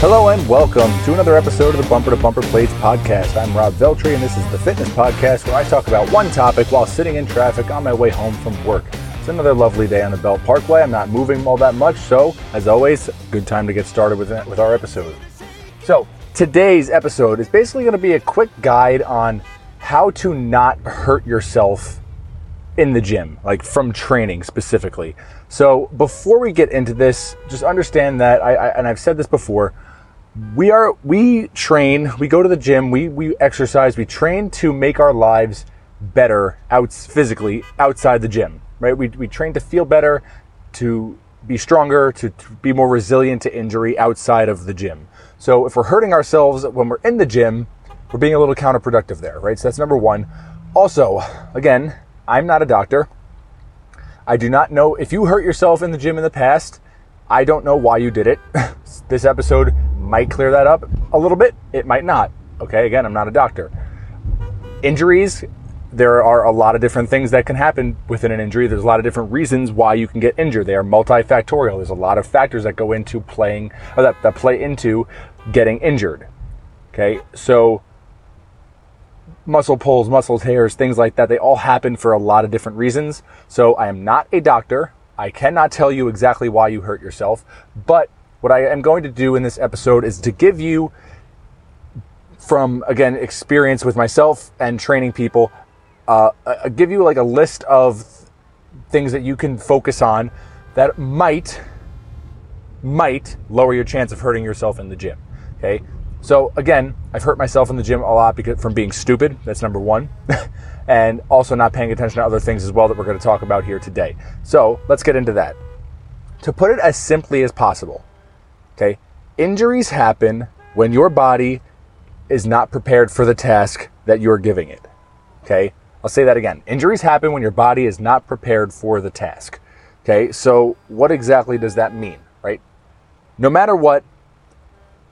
Hello and welcome to another episode of the Bumper to Bumper Plates podcast. I'm Rob Veltre and this is the fitness podcast where I talk about one topic while sitting in traffic on my way home from work. It's another lovely day on the Belt Parkway. I'm not moving all that much, so as always, good time to get started with, with our episode. So, today's episode is basically going to be a quick guide on how to not hurt yourself in the gym, like from training specifically. So, before we get into this, just understand that I, I and I've said this before, we are we train we go to the gym we we exercise we train to make our lives better out physically outside the gym right? We, we train to feel better to be stronger to, to be more resilient to injury outside of the gym. So if we're hurting ourselves when we're in the gym we're being a little counterproductive there right? So that's number one. Also again i'm not a doctor. I do not know if you hurt yourself in the gym in the past i don't know why you did it. This episode might clear that up a little bit. It might not. Okay, again, I'm not a doctor. Injuries, there are a lot of different things that can happen within an injury. There's a lot of different reasons why you can get injured. They are multifactorial. There's a lot of factors that go into playing, that, that play into getting injured. Okay, so muscle pulls, muscle tears, things like that, they all happen for a lot of different reasons. So I am not a doctor. I cannot tell you exactly why you hurt yourself, but what I am going to do in this episode is to give you, from again, experience with myself and training people, uh, uh, give you like a list of things that you can focus on that might might lower your chance of hurting yourself in the gym. Okay. So again, I've hurt myself in the gym a lot because from being stupid. That's number one, and also not paying attention to other things as well that we're going to talk about here today. So let's get into that. To put it as simply as possible, Okay? Injuries happen when your body is not prepared for the task that you're giving it. Okay? I'll say that again. Injuries happen when your body is not prepared for the task. Okay? So, what exactly does that mean, right? No matter what,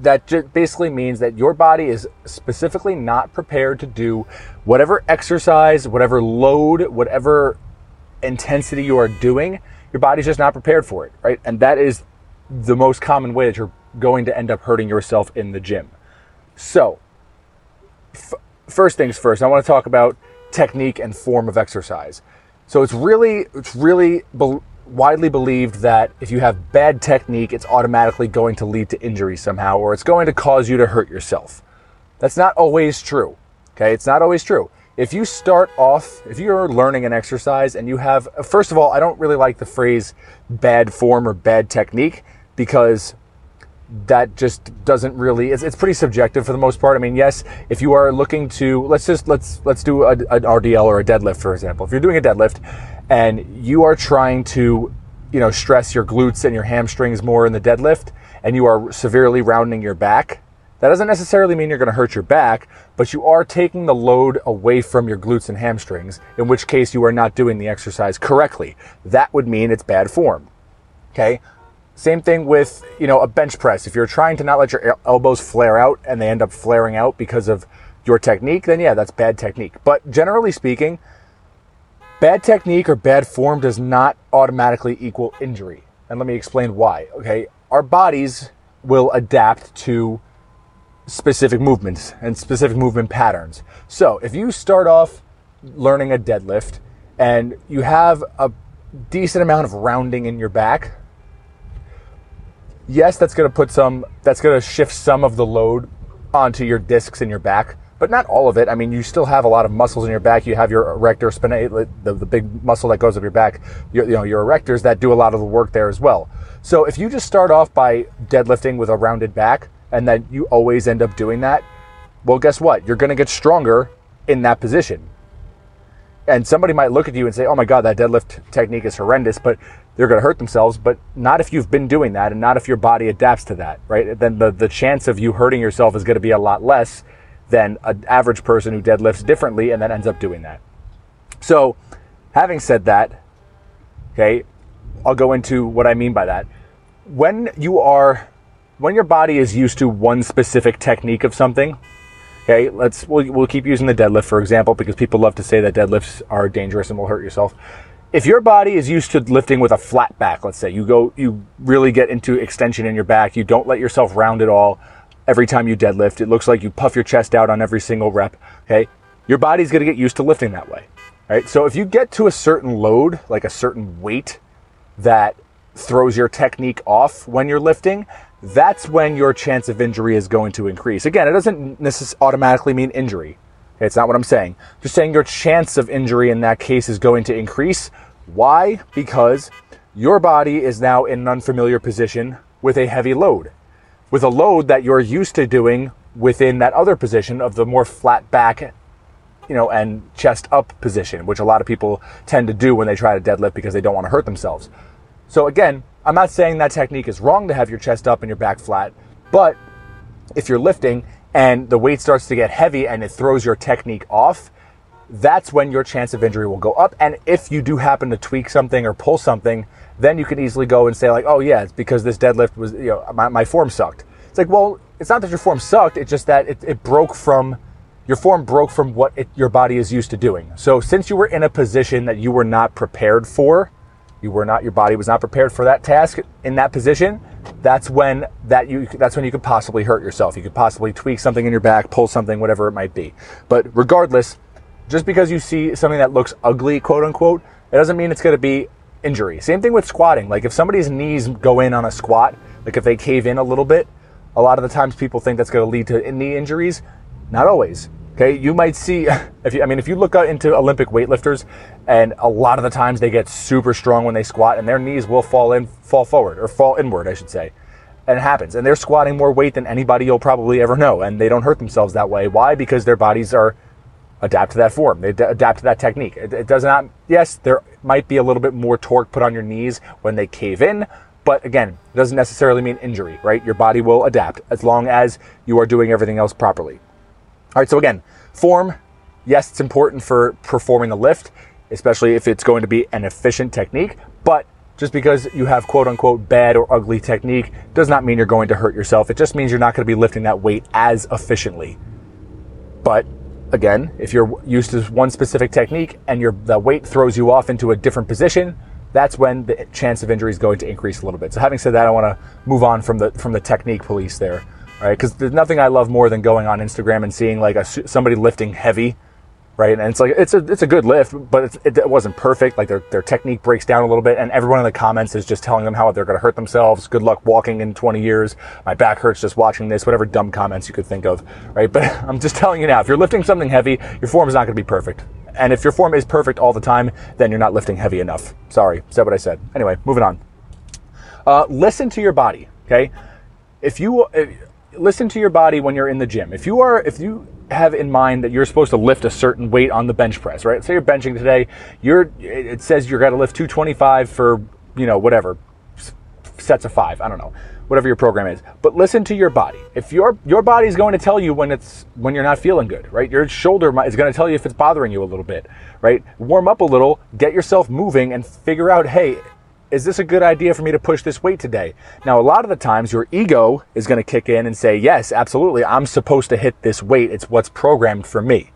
that basically means that your body is specifically not prepared to do whatever exercise, whatever load, whatever intensity you are doing, your body's just not prepared for it, right? And that is the most common way that you're going to end up hurting yourself in the gym. So, f- first things first, I want to talk about technique and form of exercise. So it's really it's really be- widely believed that if you have bad technique, it's automatically going to lead to injury somehow or it's going to cause you to hurt yourself. That's not always true. Okay? It's not always true. If you start off, if you're learning an exercise and you have first of all, I don't really like the phrase bad form or bad technique because that just doesn't really it's, it's pretty subjective for the most part. I mean yes if you are looking to let's just let's let's do a, an rdl or a deadlift for example. If you're doing a deadlift and you are trying to you know stress your glutes and your hamstrings more in the deadlift and you are severely rounding your back that doesn't necessarily mean you're going to hurt your back but you are taking the load away from your glutes and hamstrings in which case you are not doing the exercise correctly. That would mean it's bad form okay same thing with, you know, a bench press. If you're trying to not let your elbows flare out and they end up flaring out because of your technique, then yeah, that's bad technique. But generally speaking, bad technique or bad form does not automatically equal injury. And let me explain why. Okay, our bodies will adapt to specific movements and specific movement patterns. So, if you start off learning a deadlift and you have a decent amount of rounding in your back, yes, that's going to put some, that's going to shift some of the load onto your discs in your back, but not all of it. I mean, you still have a lot of muscles in your back. You have your erector spinatus, the, the big muscle that goes up your back, your, you know, your erectors that do a lot of the work there as well. So if you just start off by deadlifting with a rounded back and then you always end up doing that, well, guess what? You're going to get stronger in that position. And somebody might look at you and say, oh my God, that deadlift technique is horrendous. But they're going to hurt themselves, but not if you've been doing that and not if your body adapts to that, right? Then the, the chance of you hurting yourself is going to be a lot less than an average person who deadlifts differently and then ends up doing that. So, having said that, okay, I'll go into what I mean by that. When you are, when your body is used to one specific technique of something, okay, let's, we'll, we'll keep using the deadlift for example because people love to say that deadlifts are dangerous and will hurt yourself if your body is used to lifting with a flat back, let's say you go, you really get into extension in your back, you don't let yourself round at all every time you deadlift. It looks like you puff your chest out on every single rep. Okay. Your body's going to get used to lifting that way. Right. So if you get to a certain load, like a certain weight that throws your technique off when you're lifting, that's when your chance of injury is going to increase. Again, it doesn't necessarily automatically mean injury. It's not what I'm saying. Just saying your chance of injury in that case is going to increase. Why? Because your body is now in an unfamiliar position with a heavy load, with a load that you're used to doing within that other position of the more flat back, you know, and chest up position, which a lot of people tend to do when they try to deadlift because they don't want to hurt themselves. So again, I'm not saying that technique is wrong to have your chest up and your back flat, but if you're lifting and the weight starts to get heavy and it throws your technique off, that's when your chance of injury will go up. And if you do happen to tweak something or pull something, then you can easily go and say like, oh yeah, it's because this deadlift was, you know, my, my form sucked. It's like, well, it's not that your form sucked. It's just that it, it broke from, your form broke from what it, your body is used to doing. So since you were in a position that you were not prepared for, you were not, your body was not prepared for that task in that position, that's when that you that's when you could possibly hurt yourself. You could possibly tweak something in your back, pull something, whatever it might be. But regardless, just because you see something that looks ugly, quote unquote, it doesn't mean it's going to be injury. Same thing with squatting. Like if somebody's knees go in on a squat, like if they cave in a little bit, a lot of the times people think that's going to lead to knee injuries. Not always. Okay, you might see if you I mean if you look into Olympic weightlifters and a lot of the times they get super strong when they squat and their knees will fall in fall forward or fall inward, I should say. And it happens. And they're squatting more weight than anybody you'll probably ever know and they don't hurt themselves that way. Why? Because their bodies are adapt to that form. They d- adapt to that technique. It, it does not yes, there might be a little bit more torque put on your knees when they cave in, but again, it doesn't necessarily mean injury, right? Your body will adapt as long as you are doing everything else properly. All right, so again, form, yes, it's important for performing the lift, especially if it's going to be an efficient technique, but just because you have quote unquote bad or ugly technique does not mean you're going to hurt yourself. It just means you're not going to be lifting that weight as efficiently. But again, if you're used to one specific technique and your the weight throws you off into a different position, that's when the chance of injury is going to increase a little bit. So having said that, I want to move on from the from the technique police there right? Because there's nothing I love more than going on Instagram and seeing like a, somebody lifting heavy, right? And it's like it's a it's a good lift, but it, it wasn't perfect. Like their their technique breaks down a little bit, and everyone in the comments is just telling them how they're going to hurt themselves. Good luck walking in 20 years. My back hurts just watching this. Whatever dumb comments you could think of, right? But I'm just telling you now, if you're lifting something heavy, your form is not going to be perfect. And if your form is perfect all the time, then you're not lifting heavy enough. Sorry, said what I said. Anyway, moving on. Uh, listen to your body, okay? If you, listen to your body when you're in the gym. If you are, if you have in mind that you're supposed to lift a certain weight on the bench press, right? Say you're benching today, you're, it says you're going to lift 225 for, you know, whatever, sets of five. I don't know, whatever your program is. But listen to your body. If your your body is going to tell you when it's when you're not feeling good, right? Your shoulder is going to tell you if it's bothering you a little bit, right? Warm up a little, get yourself moving, and figure out, hey, is this a good idea for me to push this weight today? Now, a lot of the times your ego is going to kick in and say, yes, absolutely, I'm supposed to hit this weight. It's what's programmed for me.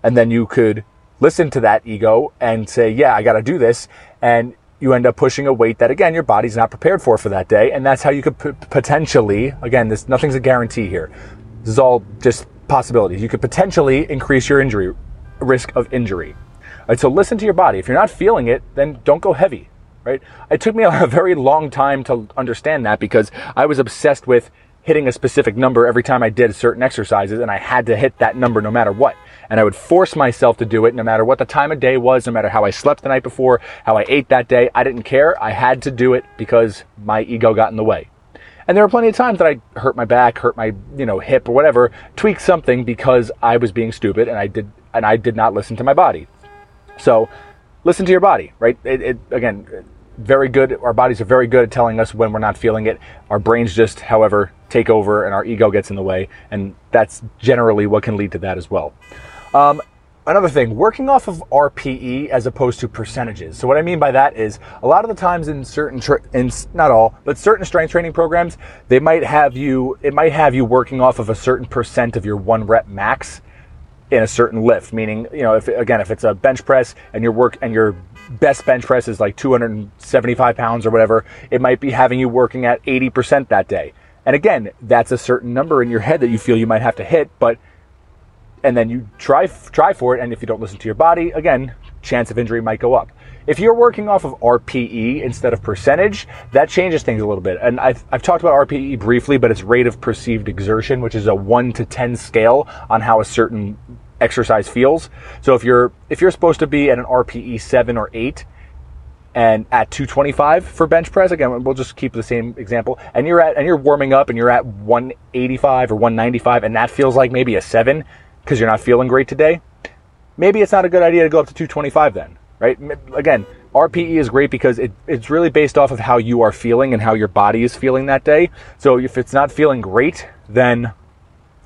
And then you could listen to that ego and say, yeah, I got to do this. And you end up pushing a weight that, again, your body's not prepared for for that day. And that's how you could p- potentially, again, this nothing's a guarantee here. This is all just possibilities. You could potentially increase your injury risk of injury. All right, so listen to your body. If you're not feeling it, then don't go heavy right? It took me a very long time to understand that because I was obsessed with hitting a specific number every time I did certain exercises and I had to hit that number no matter what. And I would force myself to do it no matter what the time of day was, no matter how I slept the night before, how I ate that day. I didn't care. I had to do it because my ego got in the way. And there were plenty of times that I hurt my back, hurt my, you know, hip or whatever, tweaked something because I was being stupid and I did and I did not listen to my body. So, listen to your body, right? It, it, again, very good. Our bodies are very good at telling us when we're not feeling it. Our brains just, however, take over and our ego gets in the way. And that's generally what can lead to that as well. Um, another thing, working off of RPE as opposed to percentages. So what I mean by that is a lot of the times in certain, tra- in not all, but certain strength training programs, they might have you, it might have you working off of a certain percent of your one rep max in a certain lift. Meaning, you know, if again, if it's a bench press and your work and you're best bench press is like 275 pounds or whatever, it might be having you working at 80% that day. And again, that's a certain number in your head that you feel you might have to hit, but and then you try try for it and if you don't listen to your body, again, chance of injury might go up. If you're working off of RPE instead of percentage, that changes things a little bit. And I've, I've talked about RPE briefly, but it's rate of perceived exertion, which is a 1 to 10 scale on how a certain exercise feels. So if you're if you're supposed to be at an RPE 7 or 8 and at 225 for bench press, again, we'll just keep the same example, and you're at and you're warming up and you're at 185 or 195 and that feels like maybe a 7 because you're not feeling great today, maybe it's not a good idea to go up to 225 then right? Again, RPE is great because it, it's really based off of how you are feeling and how your body is feeling that day. So if it's not feeling great, then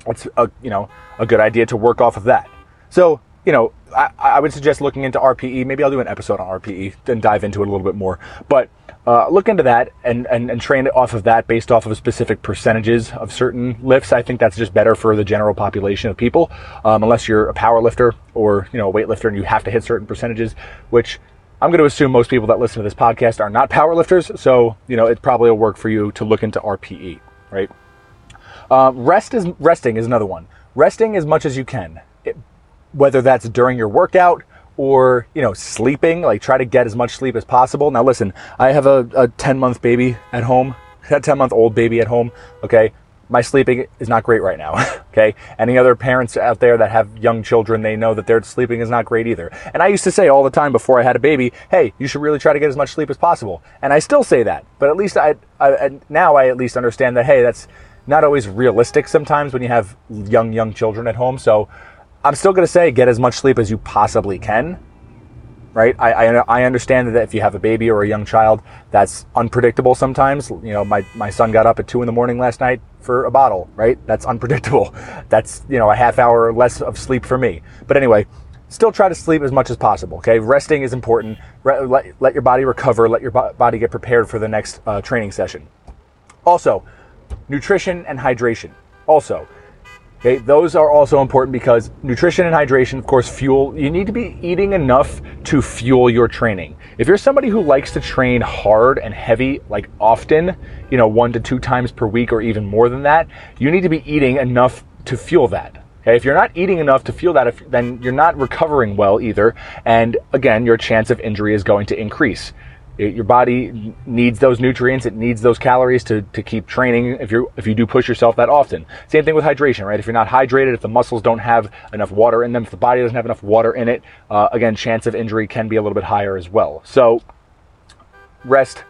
it's a, you know a good idea to work off of that. So you know I, I would suggest looking into RPE. Maybe I'll do an episode on RPE and dive into it a little bit more. But uh, look into that and, and, and train it off of that based off of specific percentages of certain lifts. I think that's just better for the general population of people, um, unless you're a power lifter or you know a weightlifter and you have to hit certain percentages, which I'm going to assume most people that listen to this podcast are not power lifters. So you know it probably will work for you to look into RPE, right? Uh, rest is resting is another one. Resting as much as you can, it, whether that's during your workout or you know sleeping like try to get as much sleep as possible. Now listen i have a, a 10 month baby at home a 10 month old baby at home okay? My sleeping is not great right now okay? Any other parents out there that have young children they know that their sleeping is not great either. And i used to say all the time before i had a baby hey you should really try to get as much sleep as possible. And i still say that but at least i, I now i at least understand that hey that's not always realistic sometimes when you have young young children at home. So I'm still going to say get as much sleep as you possibly can. Right? I, I, I understand that if you have a baby or a young child, that's unpredictable sometimes. You know, my, my son got up at two in the morning last night for a bottle, right? That's unpredictable. That's, you know, a half hour less of sleep for me. But anyway, still try to sleep as much as possible. Okay, resting is important. Re- let, let your body recover. Let your bo- body get prepared for the next uh, training session. Also, nutrition and hydration. Also, Okay, those are also important because nutrition and hydration, of course, fuel. You need to be eating enough to fuel your training. If you're somebody who likes to train hard and heavy, like often, you know, one to two times per week or even more than that, you need to be eating enough to fuel that. Okay, if you're not eating enough to fuel that, if, then you're not recovering well either. And again, your chance of injury is going to increase. It, your body needs those nutrients. It needs those calories to, to keep training if you if you do push yourself that often. Same thing with hydration, right? If you're not hydrated, if the muscles don't have enough water in them, if the body doesn't have enough water in it, uh, again, chance of injury can be a little bit higher as well. So, rest,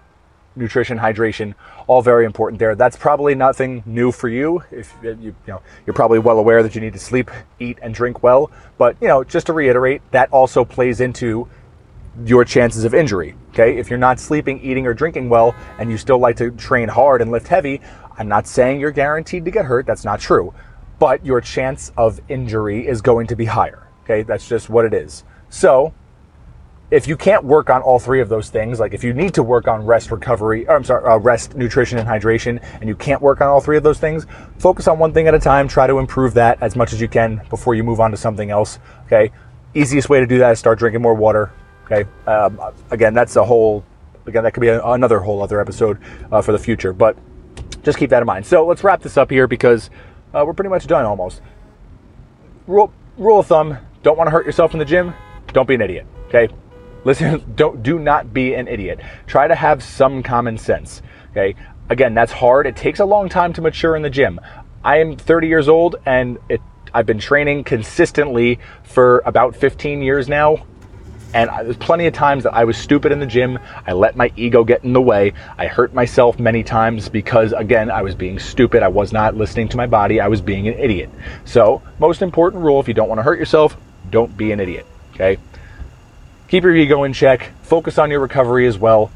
nutrition, hydration, all very important there. That's probably nothing new for you. If you, you know, you're probably well aware that you need to sleep, eat, and drink well. But you know, just to reiterate, that also plays into your chances of injury. Okay, if you're not sleeping, eating, or drinking well, and you still like to train hard and lift heavy, I'm not saying you're guaranteed to get hurt. That's not true. But your chance of injury is going to be higher. Okay, that's just what it is. So, if you can't work on all three of those things, like if you need to work on rest, recovery, I'm sorry, uh, rest, nutrition, and hydration, and you can't work on all three of those things, focus on one thing at a time. Try to improve that as much as you can before you move on to something else. Okay, easiest way to do that is start drinking more water, Okay. Um, again, that's a whole. Again, that could be a, another whole other episode uh, for the future, but just keep that in mind. So let's wrap this up here because uh, we're pretty much done almost. Rule rule of thumb: don't want to hurt yourself in the gym. Don't be an idiot. Okay. Listen. Don't do not be an idiot. Try to have some common sense. Okay. Again, that's hard. It takes a long time to mature in the gym. I am 30 years old and it I've been training consistently for about 15 years now. And there's plenty of times that I was stupid in the gym. I let my ego get in the way. I hurt myself many times because, again, I was being stupid. I was not listening to my body. I was being an idiot. So, most important rule if you don't want to hurt yourself, don't be an idiot. Okay? Keep your ego in check. Focus on your recovery as well.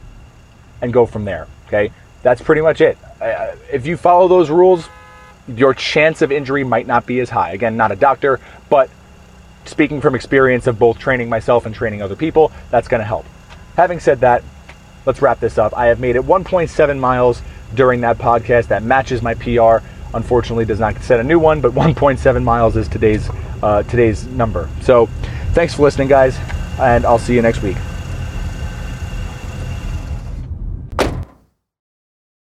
And go from there. Okay? That's pretty much it. If you follow those rules, your chance of injury might not be as high. Again, not a doctor, but speaking from experience of both training myself and training other people, that's going to help. Having said that, let's wrap this up. I have made it 1.7 miles during that podcast. That matches my PR. Unfortunately, does not set a new one, but 1.7 miles is today's uh, today's number. So, thanks for listening, guys, and I'll see you next week.